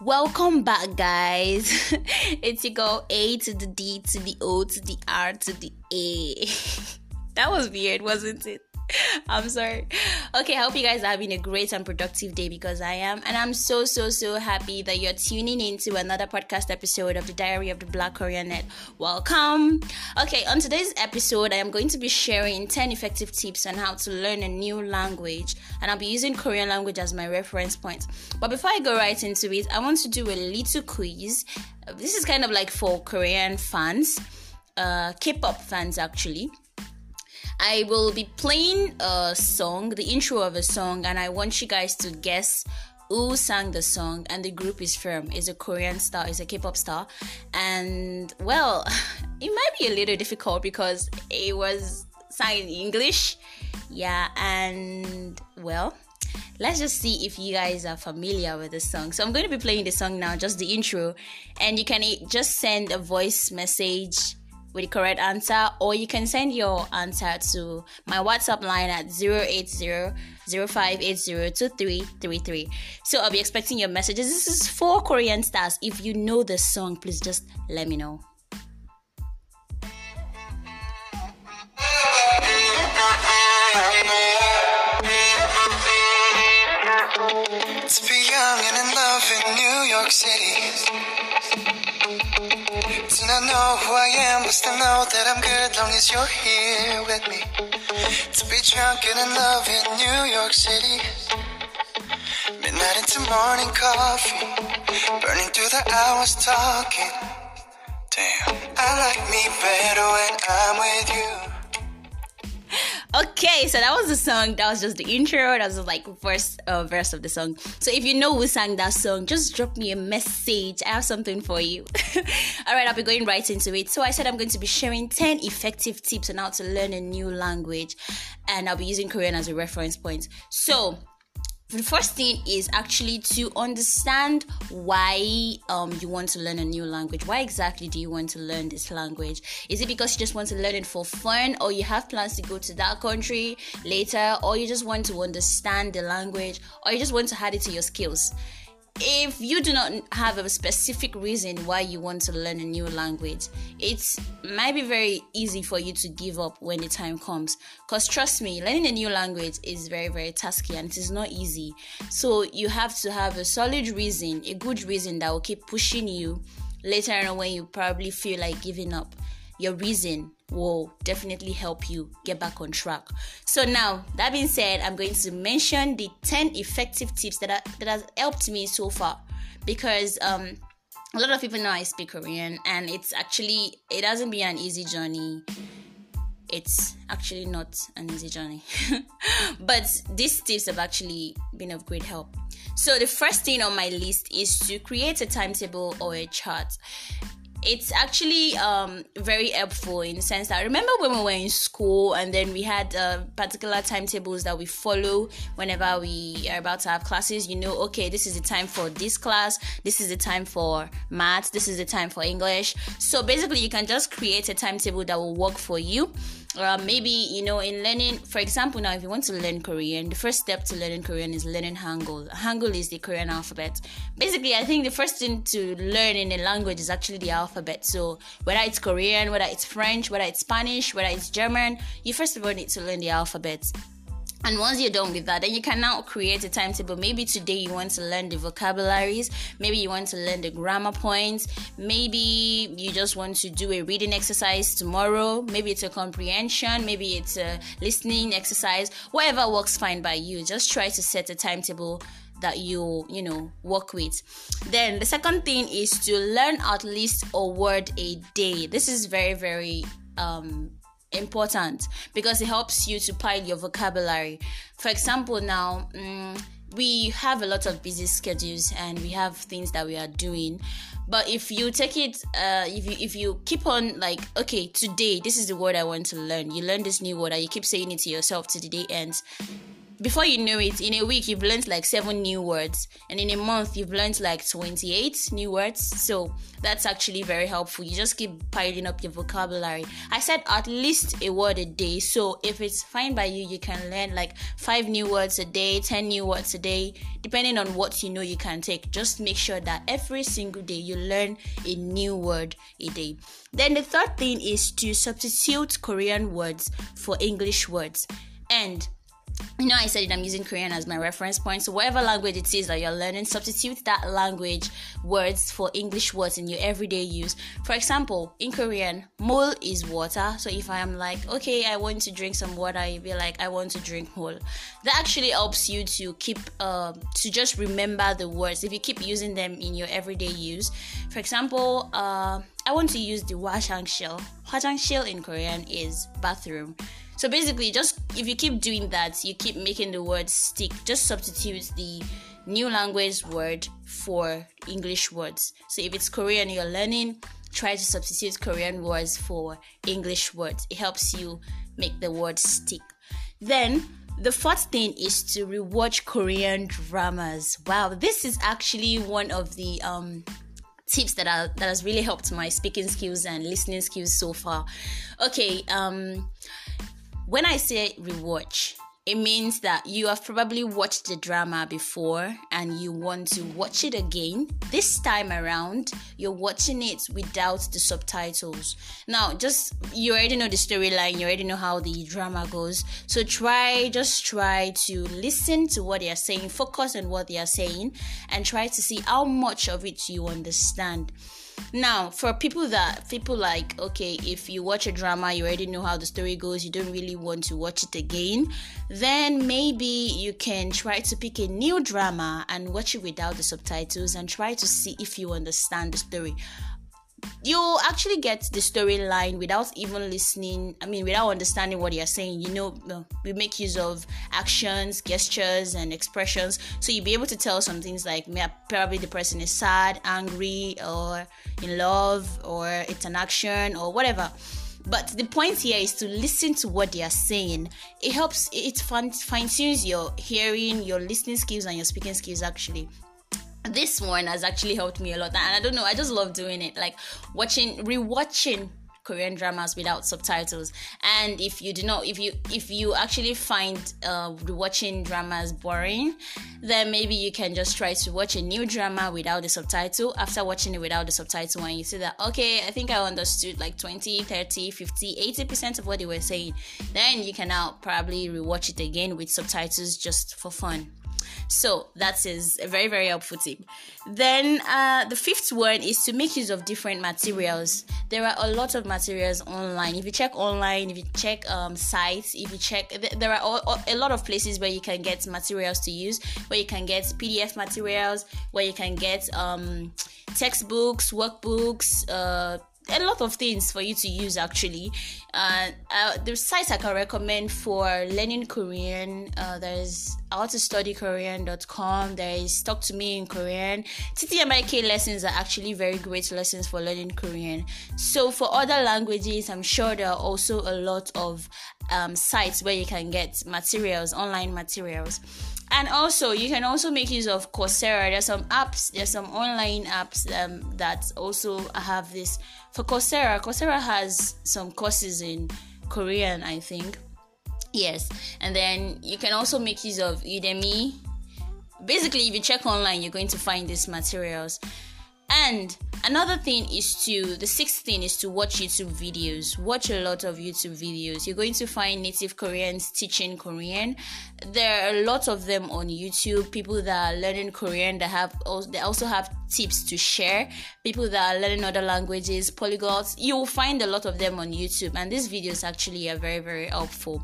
Welcome back, guys. it's your girl A to the D to the O to the R to the A. that was weird, wasn't it? I'm sorry. Okay, I hope you guys are having a great and productive day because I am. And I'm so, so, so happy that you're tuning into another podcast episode of the Diary of the Black Koreanet. Welcome. Okay, on today's episode, I am going to be sharing 10 effective tips on how to learn a new language. And I'll be using Korean language as my reference point. But before I go right into it, I want to do a little quiz. This is kind of like for Korean fans, uh, K pop fans actually. I will be playing a song, the intro of a song, and I want you guys to guess who sang the song. And the group is from is a Korean star, is a K-pop star, and well, it might be a little difficult because it was sung in English, yeah, and well. Let's just see if you guys are familiar with the song. So I'm going to be playing the song now, just the intro, and you can just send a voice message with the correct answer, or you can send your answer to my WhatsApp line at 080 So I'll be expecting your messages. This is for Korean stars. If you know the song, please just let me know. To be young and in love in New York City. Not know who I am, but still know that I'm good long as you're here with me. To be drunk and in love in New York City. Midnight into morning coffee, burning through the hours talking. Damn, I like me better when I'm with you. Okay, so that was the song. That was just the intro. That was like first uh, verse of the song. So if you know who sang that song, just drop me a message. I have something for you. All right, I'll be going right into it. So I said I'm going to be sharing 10 effective tips on how to learn a new language, and I'll be using Korean as a reference point. So the first thing is actually to understand why um, you want to learn a new language. Why exactly do you want to learn this language? Is it because you just want to learn it for fun, or you have plans to go to that country later, or you just want to understand the language, or you just want to add it to your skills? If you do not have a specific reason why you want to learn a new language, it might be very easy for you to give up when the time comes. Because trust me, learning a new language is very, very tasky and it is not easy. So you have to have a solid reason, a good reason that will keep pushing you later on when you probably feel like giving up. Your reason will definitely help you get back on track. So now, that being said, I'm going to mention the 10 effective tips that are, that has helped me so far because um a lot of people know I speak Korean and it's actually it hasn't been an easy journey. It's actually not an easy journey. but these tips have actually been of great help. So the first thing on my list is to create a timetable or a chart it's actually um, very helpful in the sense that I remember when we were in school and then we had uh, particular timetables that we follow whenever we are about to have classes. You know, okay, this is the time for this class, this is the time for math, this is the time for English. So basically, you can just create a timetable that will work for you uh, maybe you know in learning for example now if you want to learn korean the first step to learning korean is learning hangul. Hangul is the korean alphabet. Basically i think the first thing to learn in a language is actually the alphabet. So whether it's korean whether it's french whether it's spanish whether it's german you first of all need to learn the alphabet and once you're done with that, then you can now create a timetable. Maybe today you want to learn the vocabularies, maybe you want to learn the grammar points, maybe you just want to do a reading exercise tomorrow, maybe it's a comprehension, maybe it's a listening exercise, whatever works fine by you. Just try to set a timetable that you you know work with. Then the second thing is to learn at least a word a day. This is very very um important because it helps you to pile your vocabulary. For example, now um, we have a lot of busy schedules and we have things that we are doing. But if you take it, uh, if you if you keep on like, okay, today this is the word I want to learn. You learn this new word and you keep saying it to yourself to the day ends before you know it, in a week you've learned like seven new words, and in a month you've learned like 28 new words. So that's actually very helpful. You just keep piling up your vocabulary. I said at least a word a day. So if it's fine by you, you can learn like five new words a day, 10 new words a day, depending on what you know you can take. Just make sure that every single day you learn a new word a day. Then the third thing is to substitute Korean words for English words. And you know, I said it, I'm using Korean as my reference point. So, whatever language it is that you're learning, substitute that language words for English words in your everyday use. For example, in Korean, mul is water. So, if I am like, okay, I want to drink some water, you'd be like, I want to drink mul. That actually helps you to keep, uh, to just remember the words if you keep using them in your everyday use. For example, uh, I want to use the hwajangsil. Washang shell in Korean is bathroom. So basically, just if you keep doing that, you keep making the word stick. Just substitute the new language word for English words. So if it's Korean you're learning, try to substitute Korean words for English words. It helps you make the word stick. Then the fourth thing is to rewatch Korean dramas. Wow, this is actually one of the um tips that that has really helped my speaking skills and listening skills so far. Okay, um when I say rewatch, it means that you have probably watched the drama before and you want to watch it again. This time around, you're watching it without the subtitles. Now, just you already know the storyline, you already know how the drama goes. So try, just try to listen to what they are saying, focus on what they are saying, and try to see how much of it you understand. Now, for people that people like, okay, if you watch a drama, you already know how the story goes, you don't really want to watch it again, then maybe you can try to pick a new drama and watch it without the subtitles and try to see if you understand the story you actually get the storyline without even listening i mean without understanding what you're saying. You know uh, we make use of actions gestures and expressions. So you'll be able to tell some things like probably the person is sad angry or in love or it's an action or whatever. But the point here is to listen to what they are saying. It helps it fine tunes your hearing your listening skills and your speaking skills actually this one has actually helped me a lot and i don't know i just love doing it like watching rewatching korean dramas without subtitles. And if you do not if you if you actually find uh watching dramas boring then maybe you can just try to watch a new drama without the subtitle. After watching it without the subtitle and you see that okay i think i understood like 20 30 50 80% of what they were saying then you can now probably rewatch it again with subtitles just for fun so that is a very, very helpful tip. Then uh, the fifth one is to make use of different materials. There are a lot of materials online. If you check online, if you check um, sites, if you check, there are a lot of places where you can get materials to use, where you can get PDF materials, where you can get um, textbooks, workbooks, uh, a lot of things for you to use actually. Uh, uh, the sites I can recommend for learning Korean, uh, there's how to study Korean.com, there is Talk to Me in Korean. TTMIK lessons are actually very great lessons for learning Korean. So for other languages, I'm sure there are also a lot of um, sites where you can get materials, online materials and also you can also make use of coursera. There's some apps there's some online apps um, that also have this for coursera. Coursera has some courses in korean i think. Yes. And then you can also make use of udemy. Basically if you check online you're going to find these materials and another thing is to the sixth thing is to watch youtube videos. Watch a lot of youtube videos. You're going to find native koreans teaching korean. There are a lot of them on youtube. People that are learning korean that have they also have tips to share. People that are learning other languages polyglots you will find a lot of them on youtube. And these videos actually are very very helpful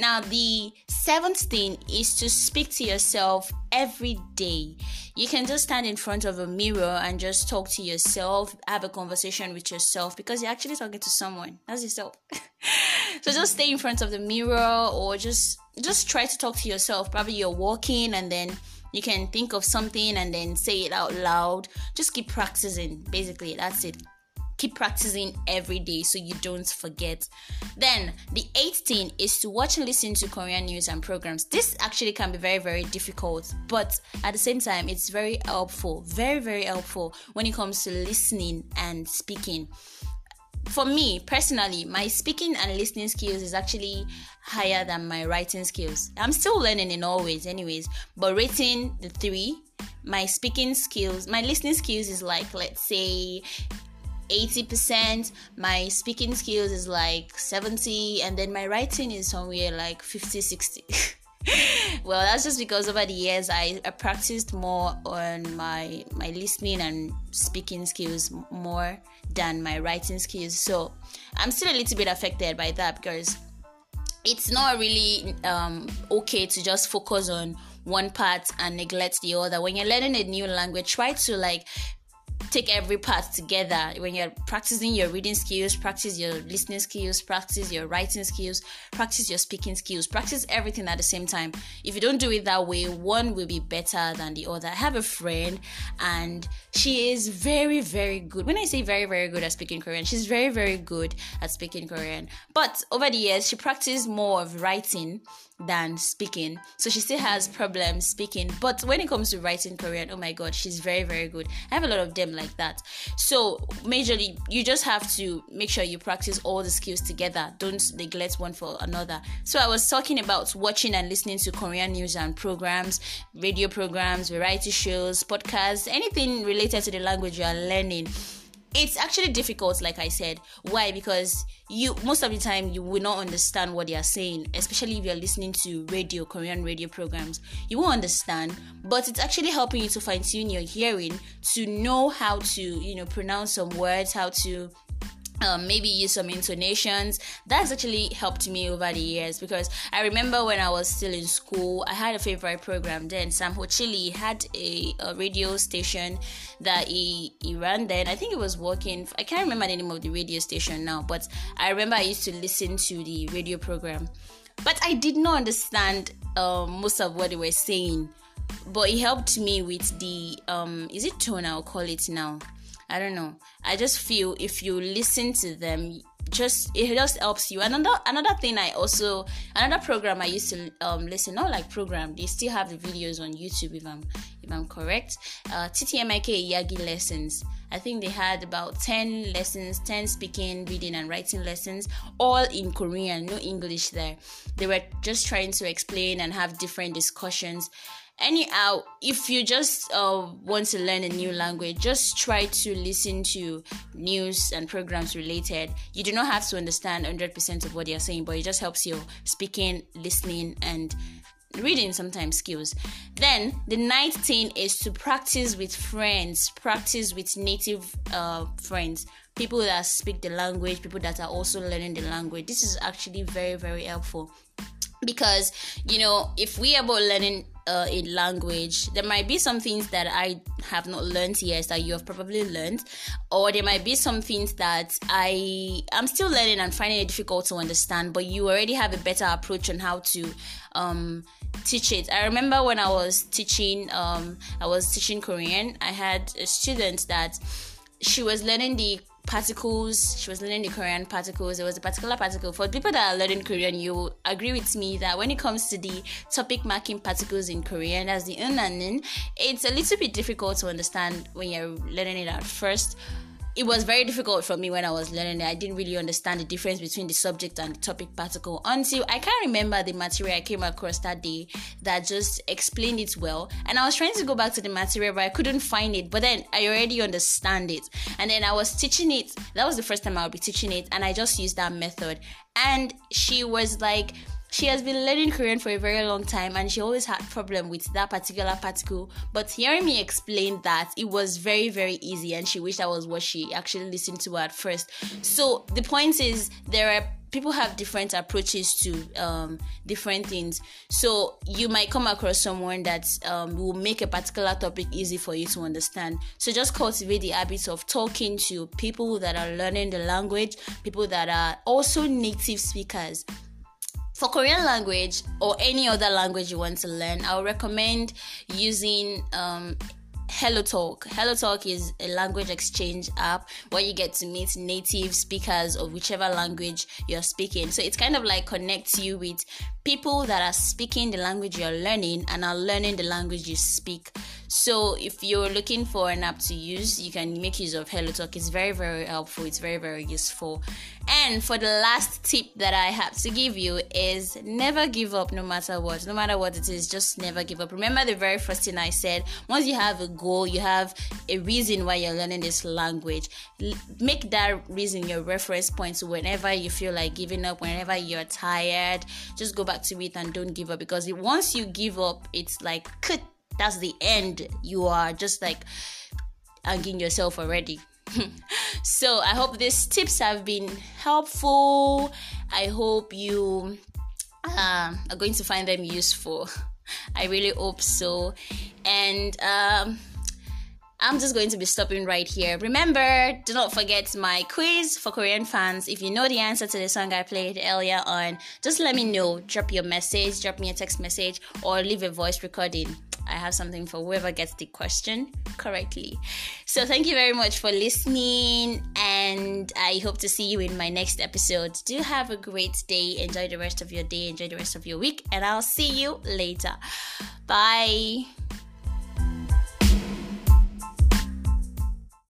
now, the seventh thing is to speak to yourself every day. You can just stand in front of a mirror and just talk to yourself, have a conversation with yourself because you're actually talking to someone. That's yourself. so just stay in front of the mirror or just just try to talk to yourself. Probably you're walking and then you can think of something and then say it out loud. Just keep practicing. Basically, that's it keep practicing every day so you don't forget. Then the eighth thing is to watch and listen to Korean news and programs. This actually can be very, very difficult, but at the same time, it's very helpful, very, very helpful when it comes to listening and speaking for me personally, my speaking and listening skills is actually higher than my writing skills. I'm still learning in all ways, anyways, but rating the three, my speaking skills, my listening skills is like, let's say, 80%, my speaking skills is like 70, and then my writing is somewhere like 50, 60. well that's just because over the years I, I, practiced more on my my listening and speaking skills more than my writing skills. So i'm still a little bit affected by that because it's not really um, okay to just focus on one part and neglect the other. When you're learning a new language try to like take every part together. When you're practicing your reading skills practice your listening skills practice your writing skills practice your speaking skills practice everything at the same time. If you don't do it that way one will be better than the other. I have a friend and she is very very good. When i say very very good at speaking korean she's very very good at speaking korean. But over the years she practiced more of writing than speaking. So she still has problems speaking. But when it comes to writing Korean, oh my god, she's very, very good. I have a lot of them like that. So majorly you just have to make sure you practice all the skills together. Don't neglect one for another. So I was talking about watching and listening to Korean news and programs, radio programs, variety shows, podcasts, anything related to the language you are learning it's actually difficult like i said. Why? Because you most of the time you will not understand what they are saying especially if you're listening to radio korean radio programs. You won't understand but it's actually helping you to fine tune your hearing to know how to you know pronounce some words how to um, maybe use some intonations. That's actually helped me over the years because I remember when I was still in school, I had a favorite program then. Sam Ho Chili had a, a, radio station that he, he ran then. I think it was working. I can't remember the name of the radio station now, but I remember I used to listen to the radio program. But I did not understand um, most of what they were saying. But it helped me with the um, is it tone I'll call it now I don't know. I just feel if you listen to them, just it just helps you. Another another thing I also another program I used to um listen, not like program, they still have the videos on YouTube if I'm if I'm correct. Uh TTMIK Iyagi lessons. I think they had about 10 lessons, 10 speaking, reading, and writing lessons, all in Korean, no English there. They were just trying to explain and have different discussions anyhow if you just uh, want to learn a new language just try to listen to news and programs related. You do not have to understand 100% of what they are saying but it just helps you speaking listening and reading sometimes skills. Then the ninth thing is to practice with friends practice with native uh, friends people that speak the language people that are also learning the language. This is actually very very helpful. Because you know if we are about learning uh, a language there might be some things that i have not learned yet that you have probably learned or there might be some things that i am still learning and finding it difficult to understand but you already have a better approach on how to um, teach it. I remember when i was teaching um, i was teaching korean i had a student that she was learning the particles. She was learning the Korean particles. There was a particular particle. For people that are learning Korean, you agree with me that when it comes to the topic marking particles in Korean, as the un and unanin, it's a little bit difficult to understand when you're learning it at first it was very difficult for me when I was learning it. I didn't really understand the difference between the subject and the topic particle until I can't remember the material I came across that day that just explained it well. And I was trying to go back to the material, but I couldn't find it. But then I already understand it. And then I was teaching it. That was the first time I would be teaching it. And I just used that method. And she was like, she has been learning Korean for a very long time and she always had problem with that particular particle. But hearing me explain that, it was very, very easy and she wished that was what she actually listened to at first. So the point is there are people have different approaches to um, different things. So you might come across someone that um, will make a particular topic easy for you to understand. So just cultivate the habit of talking to people that are learning the language, people that are also native speakers for Korean language or any other language you want to learn, I would recommend using um, Hello Talk. Hello Talk is a language exchange app where you get to meet native speakers of whichever language you're speaking. So it's kind of like connects you with people that are speaking the language you're learning and are learning the language you speak. So if you're looking for an app to use, you can make use of Hello Talk. It's very, very helpful. It's very, very useful. And for the last tip that I have to give you is never give up no matter what. No matter what it is, just never give up. Remember the very first thing I said, once you have a goal, you have a reason why you're learning this language. Make that reason your reference point so whenever you feel like giving up, whenever you're tired, just go back to it and don't give up because once you give up, it's like that's the end. You are just like hanging yourself already. so I hope these tips have been helpful. I hope you uh, are going to find them useful. I really hope so. And um, I'm just going to be stopping right here. Remember, do not forget my quiz for Korean fans. If you know the answer to the song I played earlier on, just let me know. Drop your message, drop me a text message, or leave a voice recording. I have something for whoever gets the question correctly. So, thank you very much for listening, and I hope to see you in my next episode. Do have a great day. Enjoy the rest of your day, enjoy the rest of your week, and I'll see you later. Bye.